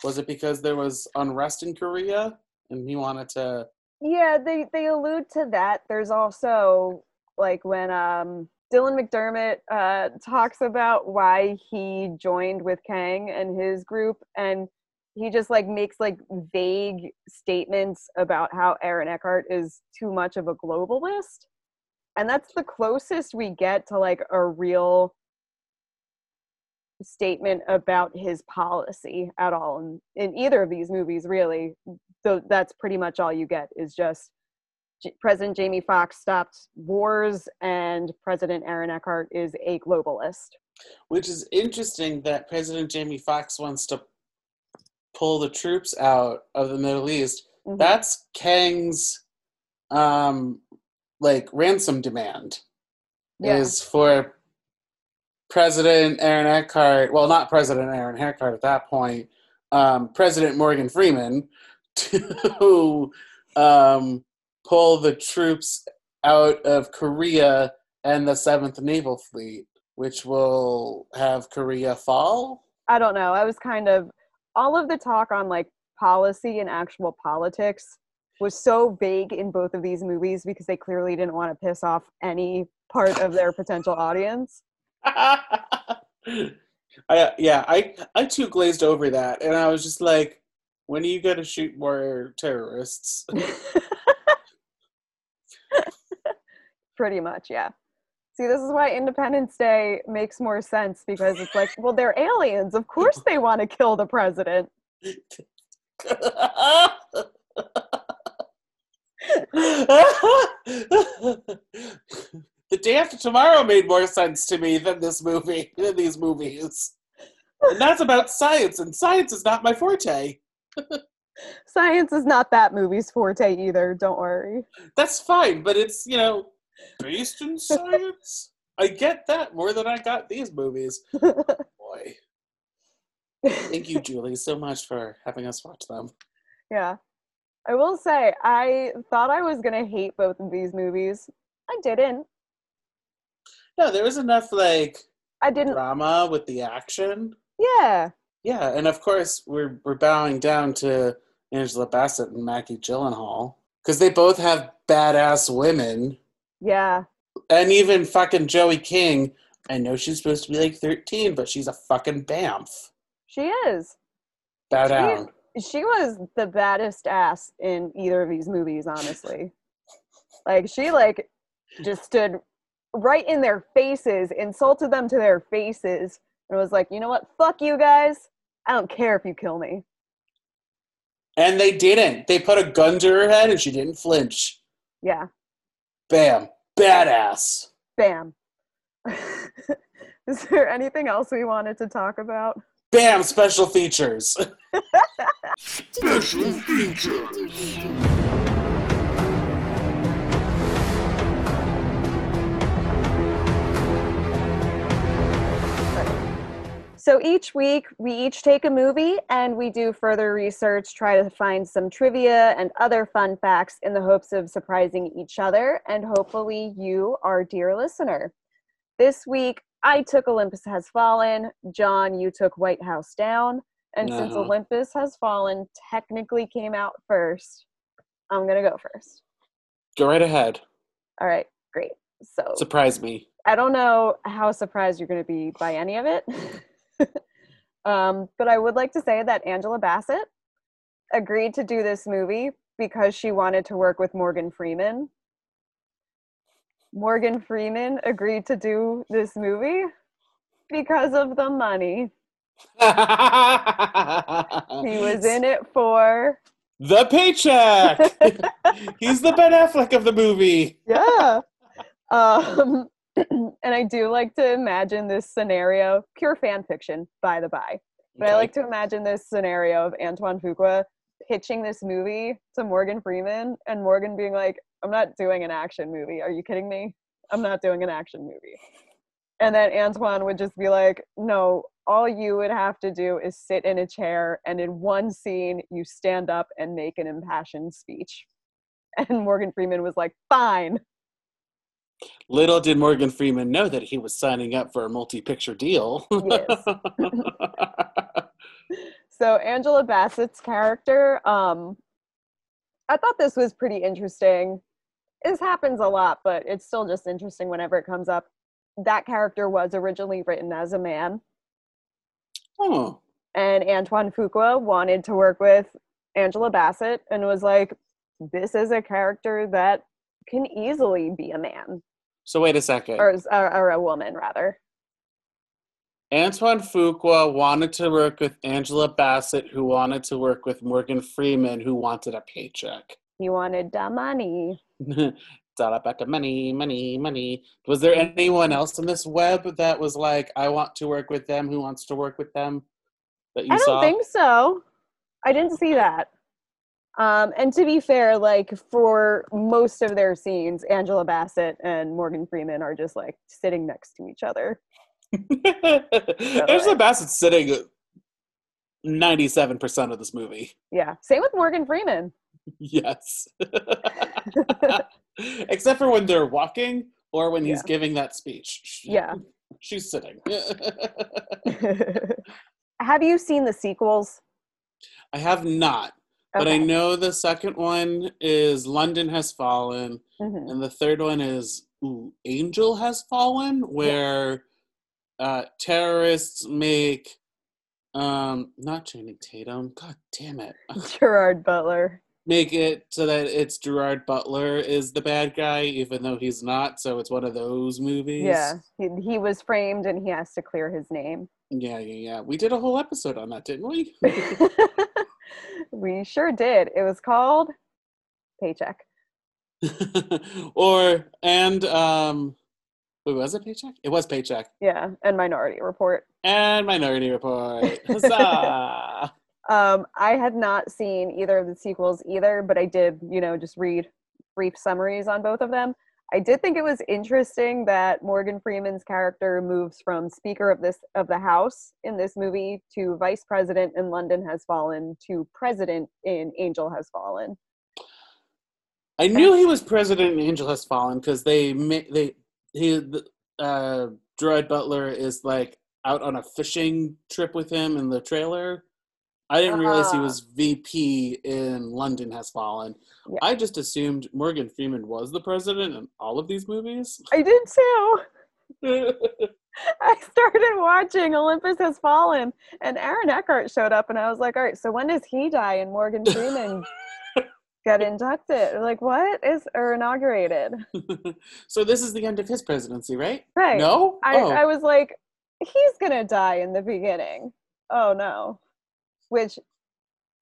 Was it because there was unrest in Korea and he wanted to? Yeah, they they allude to that. There's also like when um Dylan McDermott uh talks about why he joined with Kang and his group and he just like makes like vague statements about how Aaron Eckhart is too much of a globalist. And that's the closest we get to like a real statement about his policy at all in, in either of these movies really so that's pretty much all you get is just J- president jamie foxx stopped wars and president aaron eckhart is a globalist Which is interesting that President Jamie Foxx wants to pull the troops out of the Middle East. Mhm. That's Kang's um, like ransom demand. yeah is for President Aaron Eckhart, well, not President Aaron Eckhart at that point, um, President Morgan Freeman, [laughs] to um, pull the troops out of Korea and the Seventh Naval Fleet, which will have Korea fall. i don't know i was kind of all of the talk on like policy and actual politics was so vague in both of these movies because they clearly didn't want to piss off any part of their potential audience [laughs] I, yeah, I I too glazed over that, and I was just like, when are you going to shoot more terrorists? [laughs] pretty much yeah see this is why independence day makes more sense because it's like well they're aliens of course they want to kill the president the day after tomorrow made more sense to me than this movie, than these movies. And that's about science, and science is not my forte. Science is not that movie's forte either, don't worry. That's fine, but it's, you know, based in science. I get that more than I got these movies. [laughs] Boy. Thank you, Julie, so much for having us watch them. Yeah. I will say, I thought I was going to hate both of these movies. I didn't. No, there was enough, like, I didn't. drama with the action. Yeah. Yeah, and of course, we're, we're bowing down to Angela Bassett and Maggie Gyllenhaal because they both have badass women. Yeah. And even fucking Joey King. I know she's supposed to be like 13, but she's a fucking bamf. She is. Bow She- She was the baddest ass in either of these movies, honestly. like, she, like, just stood right in their faces, insulted them to their faces, and was like, you know what? Fuck you guys. I don't care if you kill me. And they didn't. They put a gun to her head and she didn't flinch. Yeah. Bam. Badass. Bam. [laughs] Is there anything else we wanted to talk about? Bam. Special features. [laughs] Special features. So each week, we each take a movie and we do further research, try to find some trivia and other fun facts in the hopes of surprising each other and hopefully you, our dear listener. This week, I took Olympus Has Fallen. John, you took White House Down. And since Uh-huh. Olympus Has Fallen technically came out first, I'm going to go first. Go right ahead. All right, great. So Surprise me. I don't know how surprised you're going to be by any of it. [laughs] um, but I would like to say that Angela Bassett agreed to do this movie because she wanted to work with Morgan Freeman. Morgan Freeman agreed to do this movie because of the money. he was in it for the paycheck. [laughs] He's the Ben Affleck of the movie. yeah. Um, [clears throat] and I do like to imagine this scenario, pure fan fiction, by the by. But I like to imagine this scenario of Antoine Fuqua pitching this movie to Morgan Freeman and Morgan being like, I'm not doing an action movie. Are you kidding me? I'm not doing an action movie. And then Antoine would just be like, No, all you would have to do is sit in a chair and in one scene you stand up and make an impassioned speech. [laughs] And Morgan Freeman was like, Fine. Little did Morgan Freeman know that he was signing up for a multi-picture deal. Yes. [laughs] So Angela Bassett's character, um, I thought this was pretty interesting. This happens a lot, but it's still just interesting whenever it comes up. That character was originally written as a man, oh, and Antoine Fuqua wanted to work with Angela Bassett and was like, "This is a character that can easily be a man so wait a second. or, or, or a woman, rather." Antoine Fuqua wanted to work with Angela Bassett, who wanted to work with Morgan Freeman, who wanted a paycheck. He wanted the money. it's all about the money, money, money. Was there anyone else in this web that was like, I want to work with them, who wants to work with them? That you I don't saw? think so. I didn't see that. Um, and to be fair, like for most of their scenes, Angela Bassett and Morgan Freeman are just like sitting next to each other. Angela Bassett's sitting 97% of this movie. Yeah. Same with Morgan Freeman. Yes. [laughs] Except for when they're walking or when he's Yeah. giving that speech. Yeah. She's sitting. [laughs] Have you seen the sequels? I have not, but I know the second one is London Has Fallen, Mhm. and the third one is ooh, Angel Has Fallen, where uh, terrorists make um not Channing Tatum. God damn it. [laughs] Gerard Butler. Make it so that it's Gerard Butler is the bad guy, even though he's not. So it's one of those movies. Yeah. He, he was framed and he has to clear his name. Yeah, yeah, yeah. We did a whole episode on that, didn't we? [laughs] [laughs] we sure did. It was called Paycheck. [laughs] or and um wait, was it paycheck? It was paycheck. Yeah, and Minority Report. And Minority Report. [laughs] Huzzah! Um, I had not seen either of the sequels either, but I did, you know, just read brief summaries on both of them. I did think it was interesting that Morgan Freeman's character moves from Speaker of this of the House in this movie to Vice President in London Has Fallen to President in Angel Has Fallen. I knew he was president in Angel Has Fallen because they they he uh Gerard Butler is like out on a fishing trip with him in the trailer. I didn't realize he Ah. was VP in London Has Fallen. Yeah. I just assumed Morgan Freeman was the president in all of these movies. I did too. [laughs] I started watching Olympus Has Fallen, and Aaron Eckhart showed up, and I was like, all right, so when does he die and Morgan Freeman [laughs] get inducted? Like, what is or inaugurated? [laughs] so this is the end of his presidency, right? Right. No? I, oh. I was like, he's gonna die in the beginning. Oh no. Which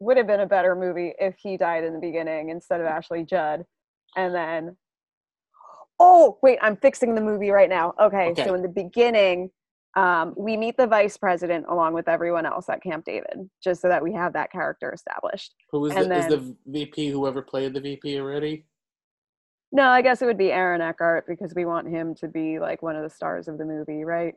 would have been a better movie if he died in the beginning instead of Ashley Judd. And then Oh, wait, I'm fixing the movie right now. Okay, Okay. so in the beginning, um, we meet the vice president along with everyone else at Camp David, just so that we have that character established. Who is and the, is the VP? Whoever played the VP already? No, I guess it would be Aaron Eckhart because we want him to be like one of the stars of the movie, right?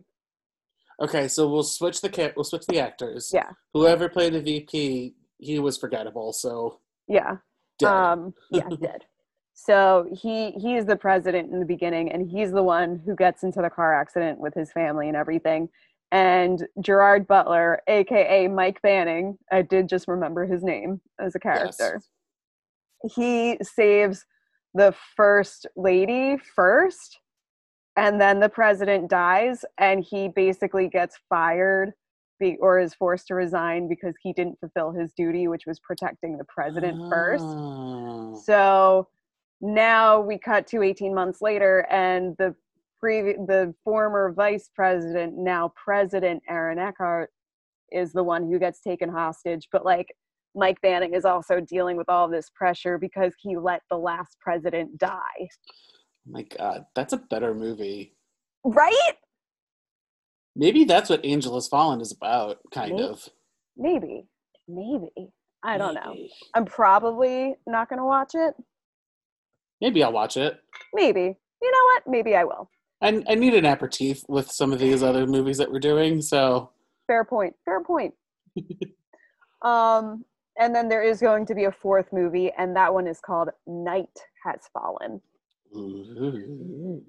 Okay, so we'll switch the we'll switch the actors. Yeah. Whoever played the VP, he was forgettable. So Yeah. dead. Um, yeah, [laughs] did. So he he is the president in the beginning, and he's the one who gets into the car accident with his family and everything. And Gerard Butler, aka Mike Banning, I did just remember his name as a character. He saves the first lady first, and then the president dies, and he basically gets fired be, or is forced to resign because he didn't fulfill his duty, which was protecting the president first. Oh. So now we cut to 18 months later, and the previ- the former vice president, now president Aaron Eckhart, is the one who gets taken hostage. But like Mike Banning is also dealing with all this pressure because he let the last president die. My God, that's a better movie. Right? Maybe that's what Angel Has Fallen is about, kind Maybe. of. Maybe. Maybe. I don't know. I'm probably not going to watch it. Maybe I'll watch it. Maybe. You know what? Maybe I will. I, I need an aperitif with some of these other movies that we're doing. So Fair point. Fair point. [laughs] um, and then there is going to be a fourth movie, and that one is called Night Has Fallen, Ooh.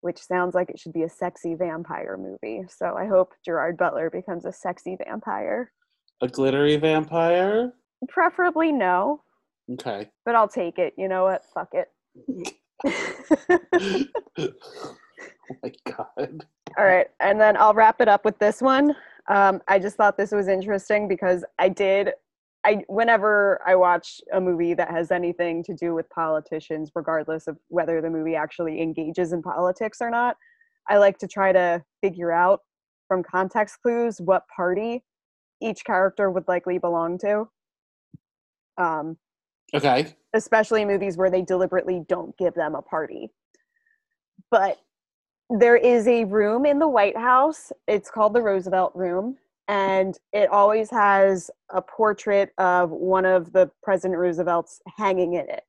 which sounds like it should be a sexy vampire movie. So I hope Gerard Butler becomes a sexy vampire. a glittery vampire. Preferably no, Okay. but I'll take it. You know what? Fuck it. [laughs] oh my God. All right, and then I'll wrap it up with this one. Um, I just thought this was interesting because I did. I whenever I watch a movie that has anything to do with politicians, regardless of whether the movie actually engages in politics or not, I like to try to figure out from context clues what party each character would likely belong to. Um, Okay. especially movies where they deliberately don't give them a party. But there is a room in the White House. It's called the Roosevelt Room, and it always has a portrait of one of the President Roosevelt's hanging in it.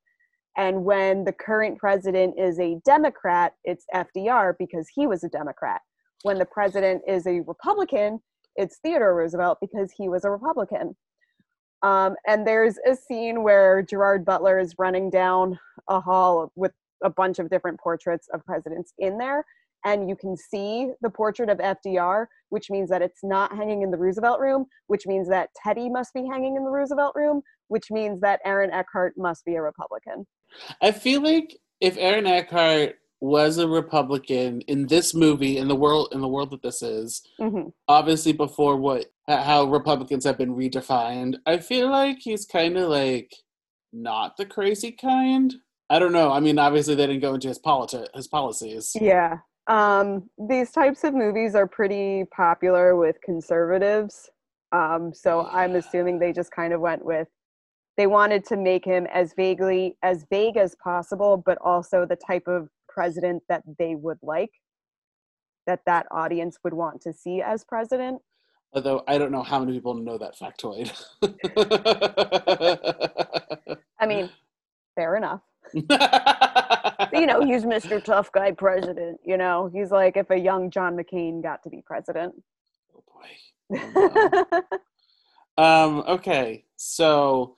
And when the current president is a Democrat, it's FDR because he was a Democrat. When the president is a Republican, it's Theodore Roosevelt because he was a Republican. Um, and there's a scene where Gerard Butler is running down a hall with a bunch of different portraits of presidents in there. And you can see the portrait of FDR, which means that it's not hanging in the Roosevelt room, which means that Teddy must be hanging in the Roosevelt room, which means that Aaron Eckhart must be a Republican. I feel like if Aaron Eckhart was a Republican in this movie, in the world, in the world that this is, hmm obviously before what how Republicans have been redefined, I feel like he's kind of like not the crazy kind. I don't know. I mean, obviously they didn't go into his politi- his policies. Yeah. Um, these types of movies are pretty popular with conservatives. Um, so I'm assuming they just kind of went with they wanted to make him as vaguely as vague as possible, but also the type of president that they would like, that that audience would want to see as president. Although I don't know how many people know that factoid. [laughs] I mean, fair enough. [laughs] you know, he's Mr. Tough Guy president. You know, he's like if a young John McCain got to be president. oh boy. Oh, no. Um, okay, so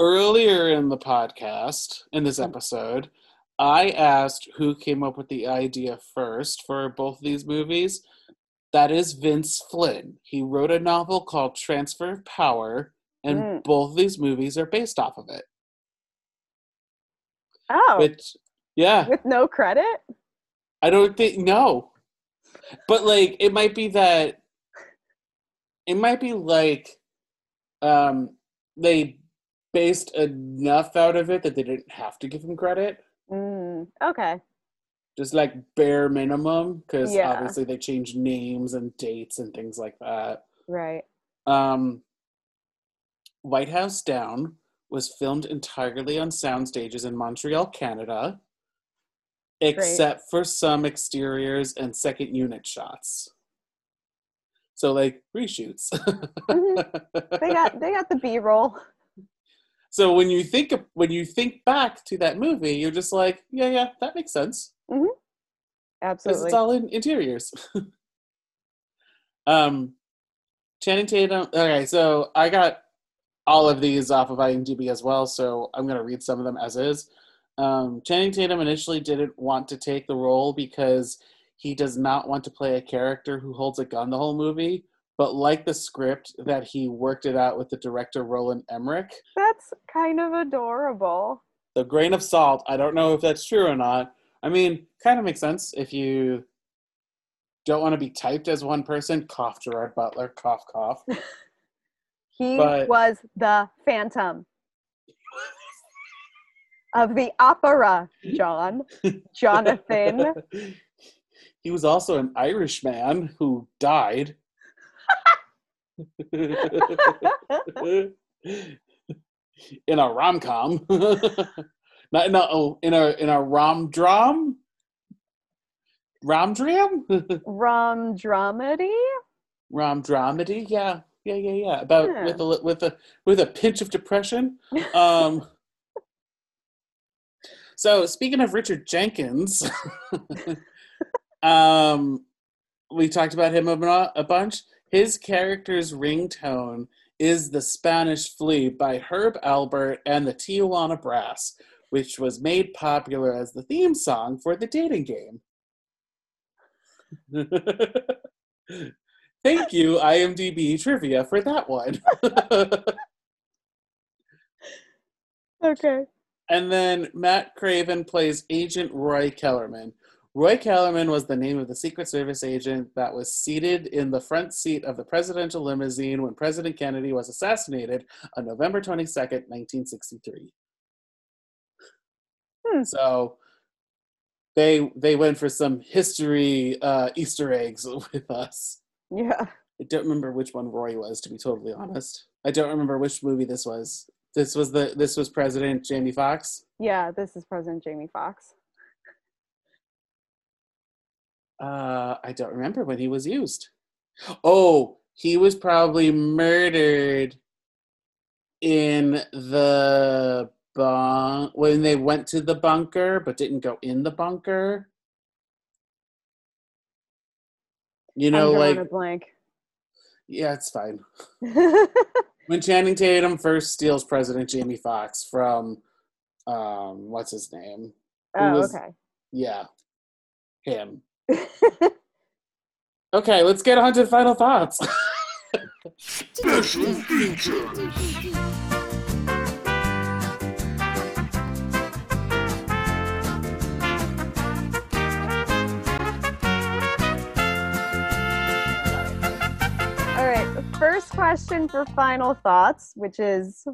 earlier in the podcast, in this episode, I asked who came up with the idea first for both of these movies. That is Vince Flynn. He wrote a novel called Transfer of Power, and Mm. both of these movies are based off of it. Oh, Which, yeah, with no credit? I don't think no, but like it might be that it might be like um they based enough out of it that they didn't have to give him credit, Mm, okay. just like bare minimum, because Yeah. obviously they changed names and dates and things like that. Right. Um, White House Down was filmed entirely on sound stages in Montreal, Canada, except for some exteriors and second unit shots. So like reshoots. [laughs] They got they got the B roll. so when you think of, when you think back to that movie, you're just like, yeah, yeah, that makes sense because Absolutely. it's all in interiors. [laughs] um, Channing Tatum. Okay, so I got all of these off of IMDb as well, so I'm gonna read some of them as is. Um, Channing Tatum initially didn't want to take the role because he does not want to play a character who holds a gun the whole movie. But like the script, that he worked it out with the director Roland Emmerich. That's kind of adorable. The grain of salt. I don't know if that's true or not. I mean, kind of makes sense if you don't want to be typed as one person. Cough, Gerard Butler. Cough, cough. [laughs] He But- was the phantom of the opera, John. [laughs] Jonathan. he was also an Irish man who died. [laughs] in a rom com. Not no oh, in a in a rom dram. Rom dram? rom dramedy? rom dramedy? Yeah. Yeah, yeah, yeah. About Yeah. with a with a with a pinch of depression. Um So speaking of Richard Jenkins, [laughs] um we talked about him a, a bunch. His character's ringtone is the Spanish Flea by Herb Alpert and the Tijuana Brass, which was made popular as the theme song for the dating game. [laughs] Thank you, IMDb trivia, for that one. [laughs] Okay. and then Matt Craven plays Agent Roy Kellerman. Roy Kellerman was the name of the Secret Service agent that was seated in the front seat of the presidential limousine when President Kennedy was assassinated on November 22nd, 1963. Hmm. So they they went for some history uh, Easter eggs [laughs] with us. Yeah. I don't remember which one Roy was, to be totally honest. I don't remember which movie this was. This was the this was President Jamie Foxx. Yeah, this is President Jamie Foxx. Uh, I don't remember when he was used. Oh, he was probably murdered in the bunk when they went to the bunker but didn't go in the bunker. You know, I'm like a blank. yeah, it's fine. [laughs] When Channing Tatum first steals President Jamie Foxx from um what's his name? oh, was- okay. Yeah. Him. [laughs] Okay, let's get on to final thoughts. [laughs] Special features. First question for final thoughts, which is,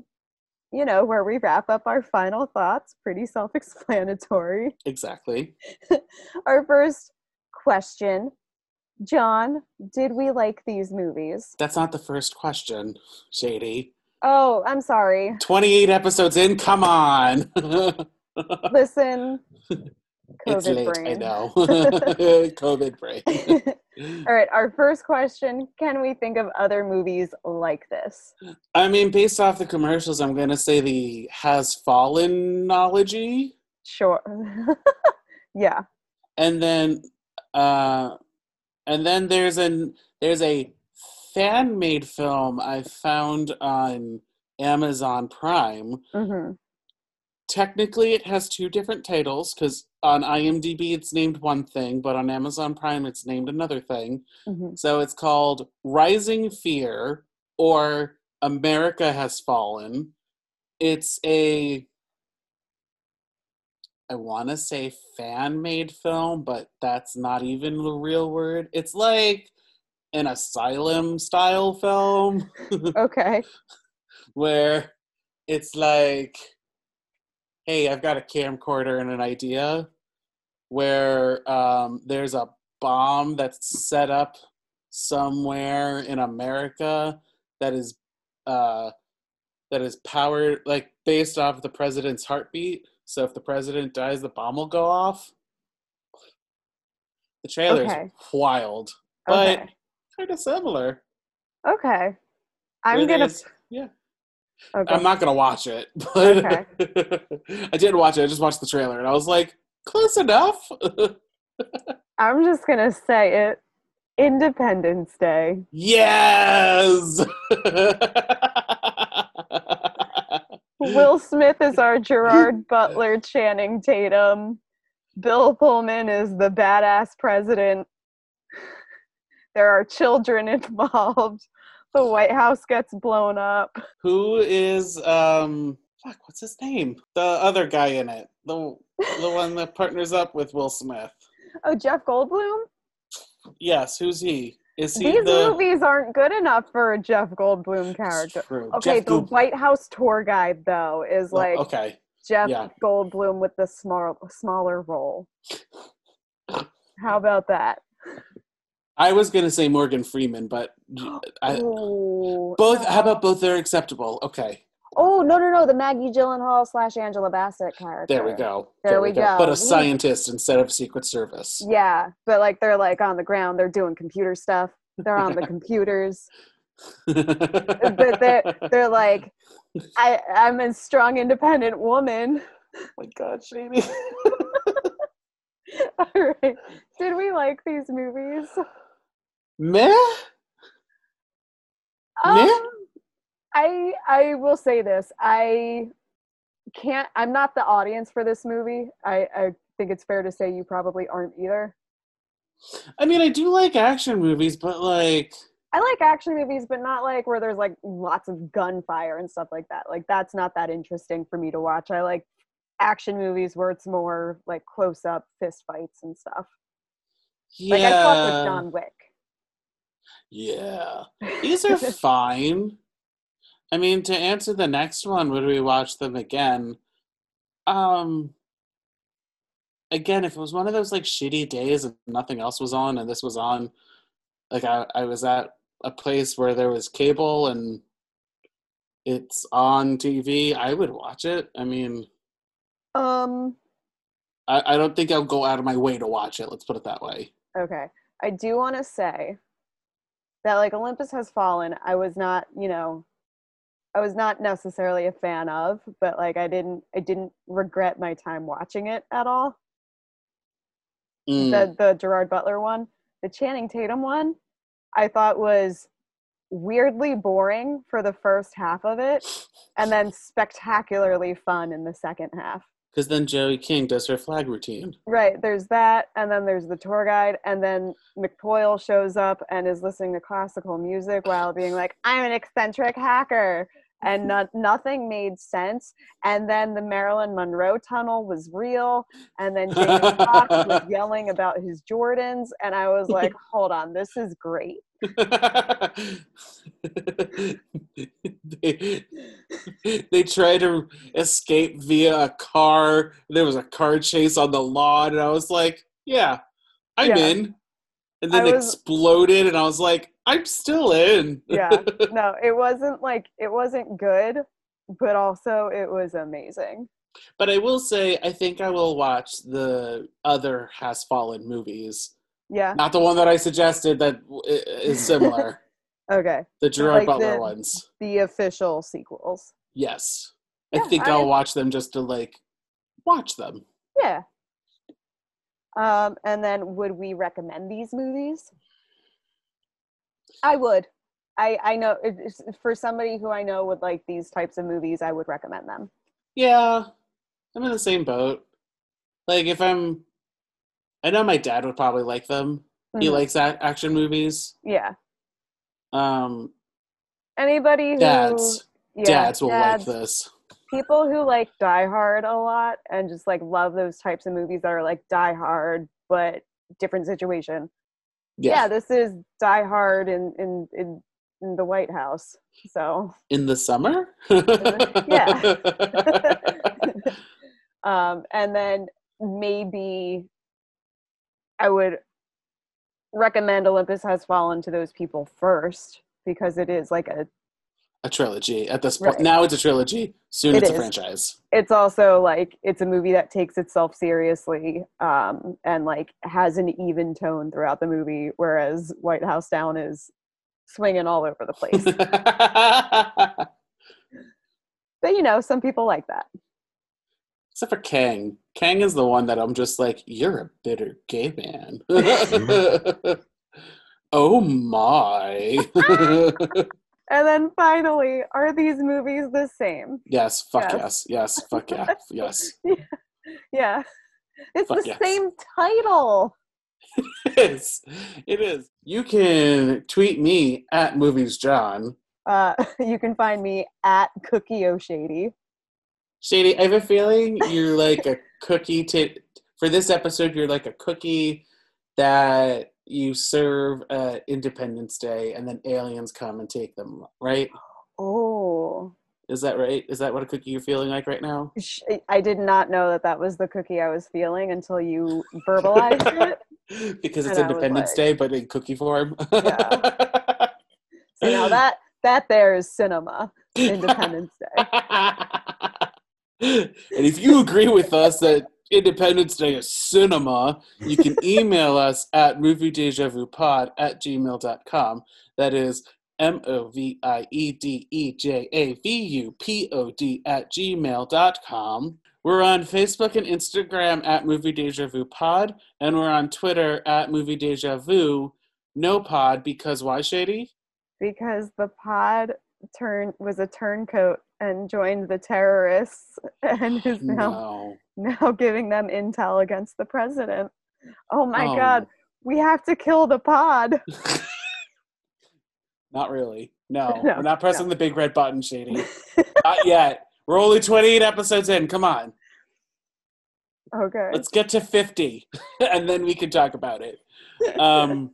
you know, where we wrap up our final thoughts. Pretty [laughs] self explanatory. exactly. [laughs] Our first question John, did we like these movies? That's not the first question, Shady. Oh, I'm sorry. 28 episodes in, come on. [laughs] Listen. It's COVID late, brain. I know. [laughs] [laughs] COVID brain. All right, our first question Can we think of other movies like this? I mean, based off the commercials, I'm going to say the Has Fallen ology. Sure. [laughs] yeah. and then uh and then there's an there's a fan made film i found on amazon prime hmm technically it has two different titles because on imdb it's named one thing but on amazon prime it's named another thing hmm so it's called rising fear or america has fallen it's a I want to say fan made film, but that's not even the real word. It's like an asylum style film [laughs] Okay. where it's like, hey, I've got a camcorder and an idea where um, there's a bomb that's set up somewhere in America that is uh, that is powered like based off the president's heartbeat. So if the president dies, the bomb will go off. The trailer's Okay. wild, but Okay. kind of similar. Okay. I'm Where gonna. yeah. Okay. I'm not gonna watch it, [laughs] but Okay. I did watch it. I just watched the trailer, and I was like, close enough. [laughs] I'm just gonna say it. Independence Day. yes. [laughs] Will Smith is our Gerard Butler, Channing Tatum. Bill Pullman is the badass president. There are children involved. The White House gets blown up. Who is um? Fuck, what's his name? The other guy in it, the the one that partners up with Will Smith. Oh, Jeff Goldblum? Yes, who's he? Is he These the? movies aren't good enough for a Jeff Goldblum character. Okay, Jeff the White House tour guide though is Oh, like okay. Jeff yeah. Goldblum with the small smaller role. How about that? I was gonna say Morgan Freeman, but I, Ooh, [gasps] both. How about both? They're acceptable. Okay, Oh no no no! The Maggie Gyllenhaal slash Angela Bassett character. there we go. There we go. But a mm. scientist instead of Secret Service. Yeah, but like they're like on the ground. They're doing computer stuff. They're on the [laughs] computers. [laughs] But they're they're like, I I'm a strong independent woman. oh my God, Shady. [laughs] All right. Did we like these movies? Meh. Um, Meh? I I will say this. I can't. I'm not the audience for this movie. I I think it's fair to say you probably aren't either. I mean, I do like action movies, but like, I like action movies, but not like where there's like lots of gunfire and stuff like that. Like that's not that interesting for me to watch. I like action movies where it's more like close up fist fights and stuff. yeah, Like I fuck with John Wick. Yeah, these are fine. I mean, to answer the next one, would we watch them again? Um, again, if it was one of those like shitty days and nothing else was on, and this was on, like I, I was at a place where there was cable and it's on TV, I would watch it. I mean, Um. I, I don't think I'll go out of my way to watch it. Let's put it that way. Okay. I do want to say that like Olympus Has Fallen, I was not, you know, I was not necessarily a fan of, but like I didn't I didn't regret my time watching it at all. Mm. The the Gerard Butler one, the Channing Tatum one, I thought was weirdly boring for the first half of it and then spectacularly fun in the second half. Because then Joey King does her flag routine. Right, there's that, and then there's the tour guide, and then McPoyle shows up and is listening to classical music while being like, "I'm an eccentric hacker," and [laughs] not, nothing made sense. And then the Marilyn Monroe tunnel was real, and then James Fox was [laughs] yelling about his Jordans, and I was like, [laughs] "Hold on, this is great." They, they try to escape via a car. There was a car chase on the lawn, and I was like, "Yeah, I'm Yeah. in." And then was- exploded, and I was like, I'm still in. yeah. [laughs] No, it wasn't like it wasn't good, but also it was amazing. but I will say, I think I will watch the other Has Fallen movies. Yeah. Not the one that I suggested that is similar. [laughs] Okay. the Gerard like Butler the- ones. The official sequels. Yes. I think I- I'll watch them just to like watch them. Yeah. Um, and then would we recommend these movies? I would. I I know for somebody who I know would like these types of movies, I would recommend them. Yeah. I'm in the same boat. Like if I'm I know my dad would probably like them. He Mhm. likes that action movies. yeah. Um Anybody who dads. yeah, dads will dads, like this. people who like Die Hard a lot and just like love those types of movies that are like Die Hard but different situation. Yeah, Yeah. this is Die Hard in in in, in the White House. So In the summer? [laughs] Yeah. [laughs] [laughs] um, and then maybe I would recommend Olympus Has Fallen to those people first because it is like a a trilogy at this point. Right. Now it's a trilogy. Soon It it's a franchise. it's also like it's a movie that takes itself seriously um, and like has an even tone throughout the movie whereas White House Down is swinging all over the place [laughs] but you know some people like that Except for Kang. Kang is the one that I'm just like, you're a bitter gay man. [laughs] oh my. [laughs] and then finally are these movies the same yes, fuck Yes. yes. Yes, fuck yeah. [laughs] Yes. Yeah. yeah. It's Fuck the yes. same title. It is. It is. You can tweet me at Movies John. Uh, you can find me at Cookie O'Shady. Shady, I have a feeling [laughs] you're like a cookie to for this episode you're like a cookie that you serve at Independence Day and then aliens come and take them, right? Oh. Is that right? Is that what a cookie you're feeling like right now? I did not know that that was the cookie I was feeling until you verbalized [laughs] it. because it's And Independence like- Day but in cookie form. [laughs] Yeah. So now that that there is cinema. Independence Day. And if you agree with us that Independence Day is cinema, you can email us at moviedeja-vu-pod at gmail.com. That is M O V I E D E J A V U P O D at gmail.com. We're on Facebook and Instagram at Movie Deja Vu Pod, and we're on Twitter at Movie Deja Vu. No pod because why, Shady? Because the pod turn was a turncoat and joined the terrorists [laughs] and is now No. [laughs] now giving them intel against the president. Oh my Oh. god, we have to kill the pod. [laughs] Not really. No, No, we're not pressing the big red button, Shady. not yet. We're only 28 episodes in. Come on. Okay. Let's get to 50 and then we can talk about it. Um,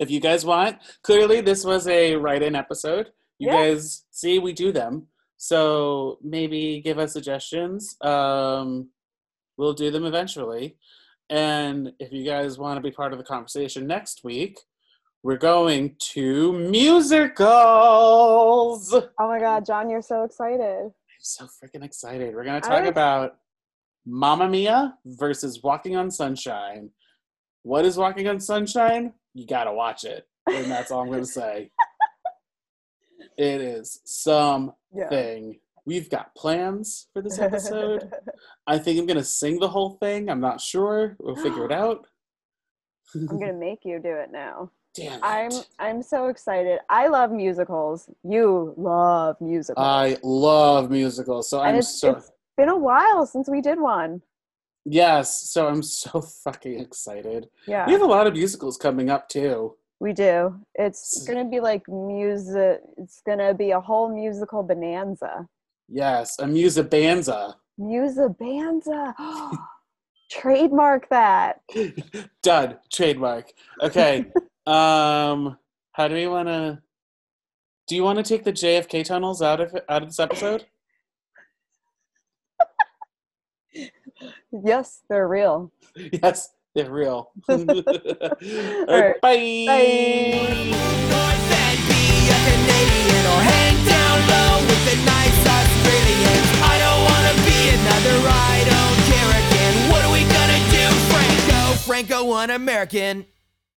if you guys want, clearly this was a write in episode. You Yeah. guys see, we do them. So maybe give us suggestions. Um, we'll do them eventually. And if you guys want to be part of the conversation next week, we're going to musicals. Oh my god, John, you're so excited. I'm so freaking excited. We're going to talk was- about Mamma Mia versus Walking on Sunshine. What is Walking on Sunshine? You got to watch it. And that's all I'm going to say. [laughs] It is something. Yeah. We've got plans for this episode. [laughs] I think I'm going to sing the whole thing. I'm not sure. We'll figure it [gasps] out. I'm gonna [laughs] make you do it now. Damn it. I'm I'm so excited. I love musicals. You love musicals. I love musicals. So and I'm it's, so it's been a while since we did one. yes, so I'm so [laughs] fucking excited. Yeah. We have a lot of musicals coming up too. We do. It's gonna be like music. It's gonna be a whole musical bonanza. Yes, a musabanza. Musabanza. [gasps] Trademark that. [laughs] Done. Trademark. Okay. [laughs] um how do we wanna do you want to take the JFK tunnels out of out of this episode? [laughs] Yes, they're real. yes, They're real. All right, right. bye. Bye. North and be a Canadian or hang down low with the nice Australians. I don't wanna be another I don't care again. What are we gonna do, Franco? Franco, one American.